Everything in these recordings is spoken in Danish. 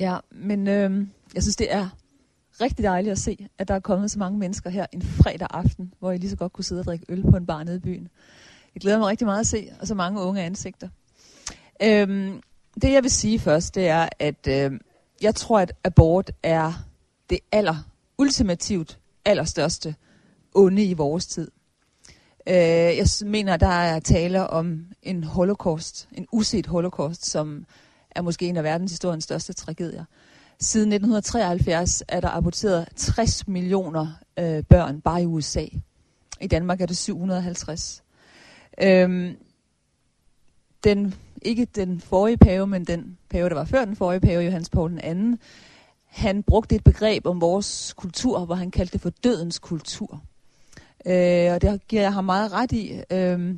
Ja, men øh, jeg synes, det er rigtig dejligt at se, at der er kommet så mange mennesker her en fredag aften, hvor I lige så godt kunne sidde og drikke øl på en bar nede i byen. Jeg glæder mig rigtig meget at se, og så mange unge ansigter. Øhm, det jeg vil sige først, det er, at øh, jeg tror, at abort er det aller ultimativt allerstørste onde i vores tid. Øh, jeg mener, der er tale om en holocaust, en uset holocaust, som er måske en af verdenshistoriens største tragedier. Siden 1973 er der aborteret 60 millioner øh, børn bare i USA. I Danmark er det 750. Øhm, den, ikke den forrige pave, men den pave, der var før den forrige pave, Johannes Paul II, han brugte et begreb om vores kultur, hvor han kaldte det for dødens kultur. Øh, og det giver jeg ham meget ret i. Øh,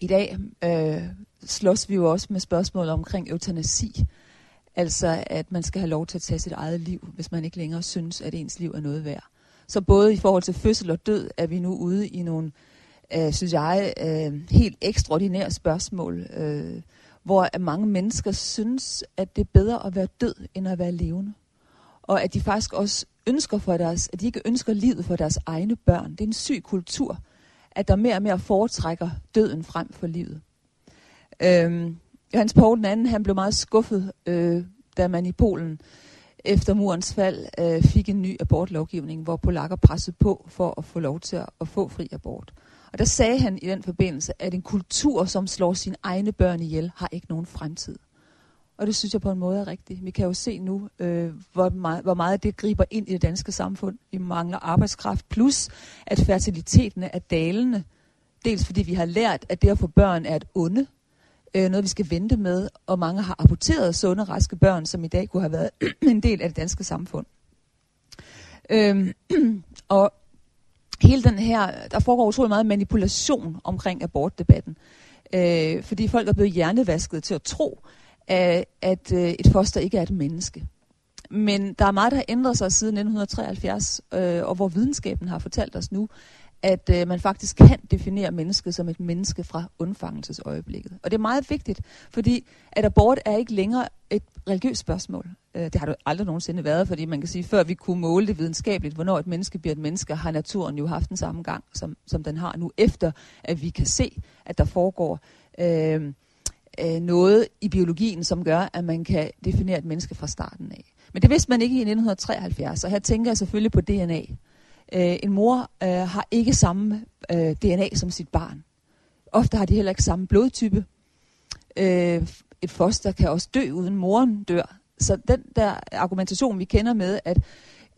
I dag øh, slås vi jo også med spørgsmål omkring eutanasi. Altså, at man skal have lov til at tage sit eget liv, hvis man ikke længere synes, at ens liv er noget værd. Så både i forhold til fødsel og død, er vi nu ude i nogle, øh, synes jeg, øh, helt ekstraordinære spørgsmål, øh, hvor mange mennesker synes, at det er bedre at være død, end at være levende. Og at de faktisk også ønsker for deres, at de ikke ønsker livet for deres egne børn. Det er en syg kultur, at der mere og mere foretrækker døden frem for livet. Øhm, Johannes Paul II, han blev meget skuffet, øh, da man i Polen efter murens fald øh, fik en ny abortlovgivning, hvor polakker pressede på for at få lov til at, at få fri abort. Og der sagde han i den forbindelse, at en kultur, som slår sine egne børn ihjel, har ikke nogen fremtid. Og det synes jeg på en måde er rigtigt. Vi kan jo se nu, øh, hvor, meget, hvor meget det griber ind i det danske samfund. Vi mangler arbejdskraft, plus at fertiliteten er dalende. Dels fordi vi har lært, at det at få børn er et onde, øh, noget vi skal vente med, og mange har aborteret sunde, raske børn, som i dag kunne have været en del af det danske samfund. Øhm, og hele den her, der foregår utrolig meget manipulation omkring abortdebatten, øh, fordi folk er blevet hjernevasket til at tro, at, at øh, et foster ikke er et menneske. Men der er meget, der har ændret sig siden 1973, øh, og hvor videnskaben har fortalt os nu, at øh, man faktisk kan definere mennesket som et menneske fra undfangelsesøjeblikket. Og det er meget vigtigt, fordi at abort er ikke længere et religiøst spørgsmål. Øh, det har det aldrig nogensinde været, fordi man kan sige, før vi kunne måle det videnskabeligt, hvornår et menneske bliver et menneske, har naturen jo haft den samme gang, som, som den har nu, efter at vi kan se, at der foregår øh, øh, noget i biologien, som gør, at man kan definere et menneske fra starten af. Men det vidste man ikke i 1973, og her tænker jeg selvfølgelig på DNA. Øh, en mor øh, har ikke samme øh, DNA som sit barn. Ofte har de heller ikke samme blodtype. Øh, et foster kan også dø, uden moren dør. Så den der argumentation, vi kender med, at,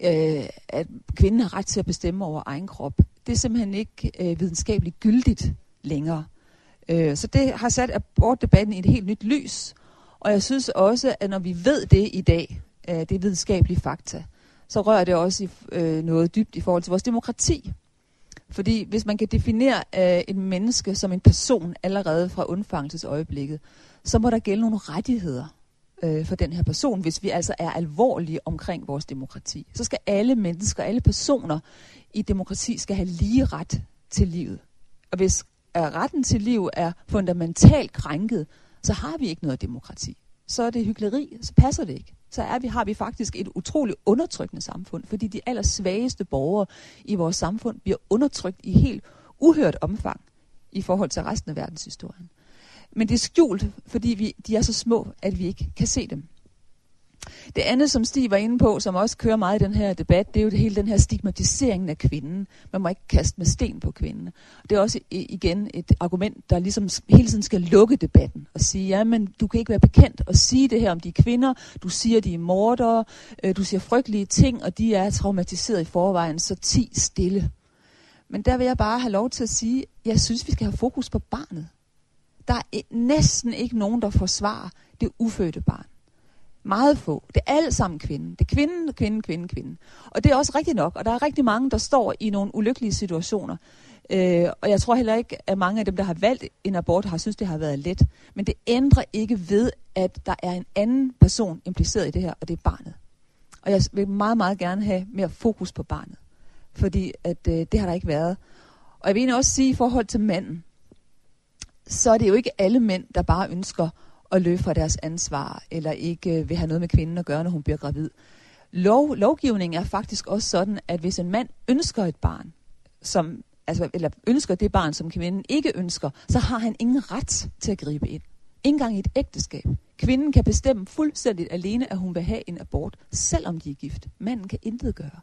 øh, at kvinden har ret til at bestemme over egen krop, det er simpelthen ikke øh, videnskabeligt gyldigt længere. Øh, så det har sat abortdebatten i et helt nyt lys. Og jeg synes også, at når vi ved det i dag, øh, det er videnskabelige fakta, så rører det også i, øh, noget dybt i forhold til vores demokrati. Fordi hvis man kan definere øh, et menneske som en person allerede fra undfangelsesøjeblikket, så må der gælde nogle rettigheder øh, for den her person, hvis vi altså er alvorlige omkring vores demokrati. Så skal alle mennesker, alle personer i demokrati skal have lige ret til livet. Og hvis at retten til liv er fundamentalt krænket, så har vi ikke noget demokrati. Så er det hyggeleri, så passer det ikke. Så er vi, har vi faktisk et utroligt undertrykkende samfund, fordi de allersvageste borgere i vores samfund bliver undertrykt i helt uhørt omfang i forhold til resten af verdenshistorien. Men det er skjult, fordi vi, de er så små, at vi ikke kan se dem. Det andet, som Stig var inde på, som også kører meget i den her debat, det er jo det hele den her stigmatisering af kvinden. Man må ikke kaste med sten på kvinden. Det er også igen et argument, der ligesom hele tiden skal lukke debatten og sige, ja, men du kan ikke være bekendt og sige det her om de kvinder. Du siger, de er mordere, øh, du siger frygtelige ting, og de er traumatiseret i forvejen, så ti stille. Men der vil jeg bare have lov til at sige, jeg synes, vi skal have fokus på barnet. Der er næsten ikke nogen, der forsvarer det ufødte barn. Meget få. Det er alt sammen kvinden. Det er kvinden, kvinden, kvinden, kvinden. Og det er også rigtigt nok. Og der er rigtig mange, der står i nogle ulykkelige situationer. Øh, og jeg tror heller ikke, at mange af dem, der har valgt en abort, har synes, det har været let. Men det ændrer ikke ved, at der er en anden person impliceret i det her, og det er barnet. Og jeg vil meget, meget gerne have mere fokus på barnet. Fordi at, øh, det har der ikke været. Og jeg vil også sige i forhold til manden, så er det jo ikke alle mænd, der bare ønsker at løbe fra deres ansvar, eller ikke øh, vil have noget med kvinden at gøre, når hun bliver gravid. Lov, lovgivningen er faktisk også sådan, at hvis en mand ønsker et barn, som, altså, eller ønsker det barn, som kvinden ikke ønsker, så har han ingen ret til at gribe ind. Ingen gang i et ægteskab. Kvinden kan bestemme fuldstændigt alene, at hun vil have en abort, selvom de er gift. Manden kan intet gøre.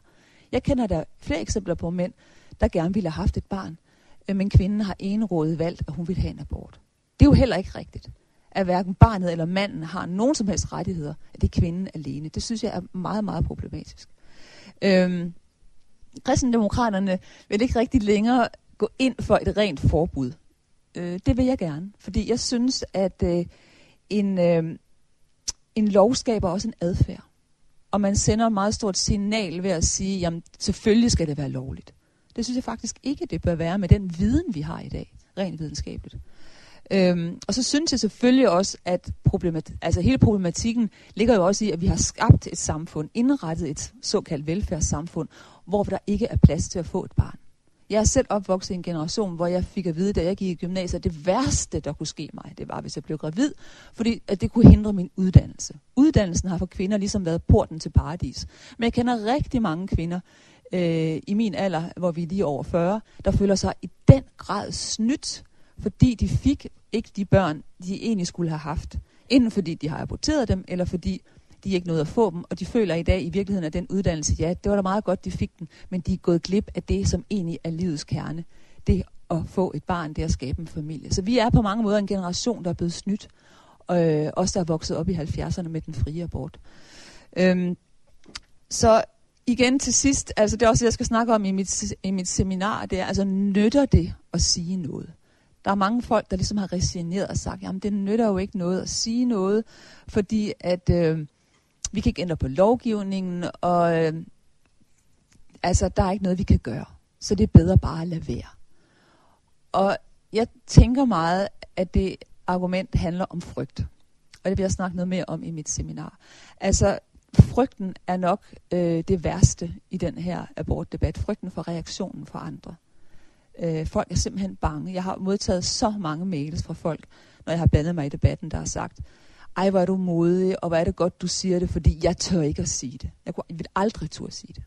Jeg kender der flere eksempler på mænd, der gerne ville have haft et barn, øh, men kvinden har enrådet valgt, at hun vil have en abort. Det er jo heller ikke rigtigt, at hverken barnet eller manden har nogen som helst rettigheder, at det er kvinden alene. Det synes jeg er meget, meget problematisk. Øhm, kristendemokraterne vil ikke rigtig længere gå ind for et rent forbud. Øh, det vil jeg gerne, fordi jeg synes, at øh, en, øh, en lov skaber også en adfærd. Og man sender et meget stort signal ved at sige, jamen selvfølgelig skal det være lovligt. Det synes jeg faktisk ikke, det bør være med den viden, vi har i dag, rent videnskabeligt. Øhm, og så synes jeg selvfølgelig også, at problemat altså hele problematikken ligger jo også i, at vi har skabt et samfund, indrettet et såkaldt velfærdssamfund, hvor der ikke er plads til at få et barn. Jeg er selv opvokset i en generation, hvor jeg fik at vide, da jeg gik i gymnasiet, at det værste, der kunne ske mig, det var, hvis jeg blev gravid, fordi at det kunne hindre min uddannelse. Uddannelsen har for kvinder ligesom været porten til paradis. Men jeg kender rigtig mange kvinder øh, i min alder, hvor vi er lige over 40, der føler sig i den grad snydt, fordi de fik ikke de børn, de egentlig skulle have haft. Enten fordi de har aborteret dem, eller fordi de ikke nåede at få dem, og de føler i dag i virkeligheden, at den uddannelse, ja, det var da meget godt, de fik den, men de er gået glip af det, som egentlig er livets kerne. Det at få et barn, det at skabe en familie. Så vi er på mange måder en generation, der er blevet snydt, øh, også der er vokset op i 70'erne med den frie abort. Øhm, så igen til sidst, altså det er også det, jeg skal snakke om i mit, i mit seminar, det er, altså nytter det at sige noget? Der er mange folk, der ligesom har resigneret og sagt, jamen det nytter jo ikke noget at sige noget, fordi at øh, vi kan ikke ændre på lovgivningen, og øh, altså, der er ikke noget, vi kan gøre. Så det er bedre bare at lade være. Og jeg tænker meget, at det argument handler om frygt. Og det vil jeg snakke noget mere om i mit seminar. Altså, frygten er nok øh, det værste i den her abortdebat. Frygten for reaktionen fra andre. Øh, folk er simpelthen bange. Jeg har modtaget så mange mails fra folk, når jeg har blandet mig i debatten, der har sagt, ej, hvor er du modig, og hvor er det godt, du siger det, fordi jeg tør ikke at sige det. Jeg, kunne, jeg vil aldrig turde sige det.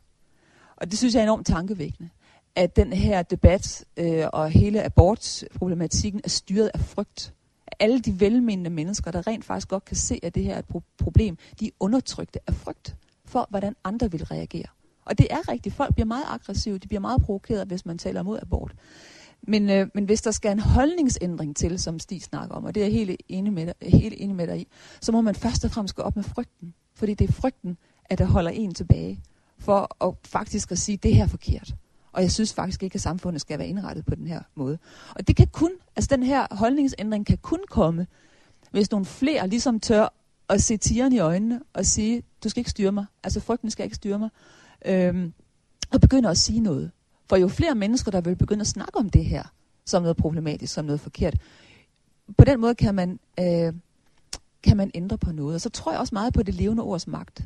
Og det synes jeg er enormt tankevækkende, at den her debat øh, og hele abortproblematikken er styret af frygt. Alle de velmenende mennesker, der rent faktisk godt kan se, at det her er et pro- problem, de er undertrykte af frygt for, hvordan andre vil reagere. Og det er rigtigt. Folk bliver meget aggressive, de bliver meget provokeret, hvis man taler mod abort. Men, øh, men hvis der skal en holdningsændring til, som Stig snakker om, og det er jeg helt enig med dig, helt enig med dig i, så må man først og fremmest gå op med frygten. Fordi det er frygten, at der holder en tilbage for at faktisk at sige, at det her er forkert. Og jeg synes faktisk ikke, at samfundet skal være indrettet på den her måde. Og det kan kun, altså den her holdningsændring kan kun komme, hvis nogle flere ligesom tør at se tigeren i øjnene og sige, du skal ikke styre mig. Altså frygten skal ikke styre mig. Øhm, og begynder at sige noget. For jo flere mennesker, der vil begynde at snakke om det her, som noget problematisk, som noget forkert, på den måde kan man, øh, kan man ændre på noget. Og så tror jeg også meget på det levende ords magt.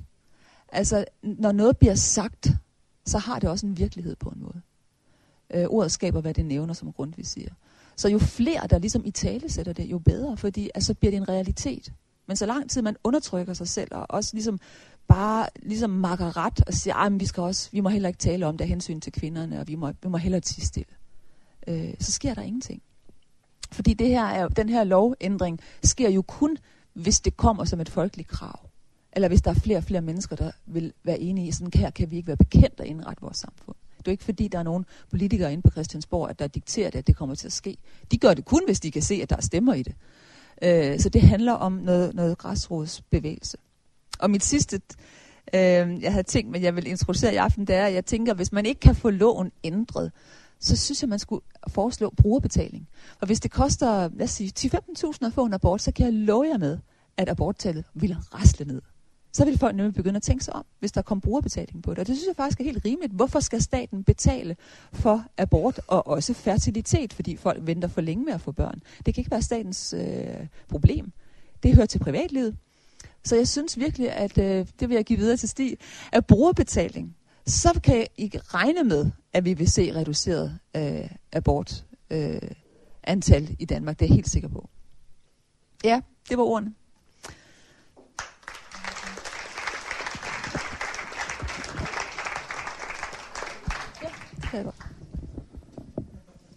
Altså, når noget bliver sagt, så har det også en virkelighed på en måde. Øh, ordet skaber, hvad det nævner, som Grundtvig siger. Så jo flere, der ligesom i tale sætter det, jo bedre, fordi altså, bliver det en realitet. Men så lang tid man undertrykker sig selv, og også ligesom bare ligesom makker ret og siger, at vi, skal også, vi må heller ikke tale om det hensyn til kvinderne, og vi må, vi må heller tige stille. Øh, så sker der ingenting. Fordi det her er, den her lovændring sker jo kun, hvis det kommer som et folkeligt krav. Eller hvis der er flere og flere mennesker, der vil være enige i, sådan her kan vi ikke være bekendt at indrette vores samfund. Det er ikke fordi, der er nogen politikere inde på Christiansborg, at der dikterer det, at det kommer til at ske. De gør det kun, hvis de kan se, at der er stemmer i det. Øh, så det handler om noget, noget græsrodsbevægelse. Og mit sidste, øh, jeg havde tænkt, men jeg vil introducere i aften, det er, at jeg tænker, hvis man ikke kan få loven ændret, så synes jeg, man skulle foreslå brugerbetaling. Og hvis det koster, lad os sige, 10-15.000 at få en abort, så kan jeg love jer med, at aborttallet vil rasle ned. Så vil folk nemlig begynde at tænke sig om, hvis der kommer brugerbetaling på det. Og det synes jeg faktisk er helt rimeligt. Hvorfor skal staten betale for abort og også fertilitet, fordi folk venter for længe med at få børn? Det kan ikke være statens øh, problem. Det hører til privatlivet. Så jeg synes virkelig, at øh, det vil jeg give videre til Stig, at brugerbetaling, så kan I regne med, at vi vil se reduceret øh, abort. Øh, antal i Danmark, det er jeg helt sikker på. Ja, det var ordene.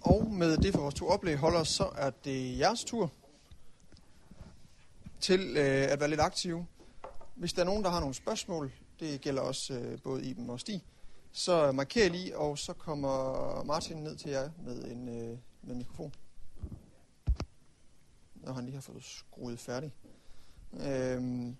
Og med det for vores to oplæg holder, så er det jeres tur til øh, at være lidt aktive. Hvis der er nogen, der har nogle spørgsmål, det gælder også øh, både Iben og Stig, så marker lige, og så kommer Martin ned til jer med en, øh, med en mikrofon. Når han lige har fået skruet færdig. Øhm,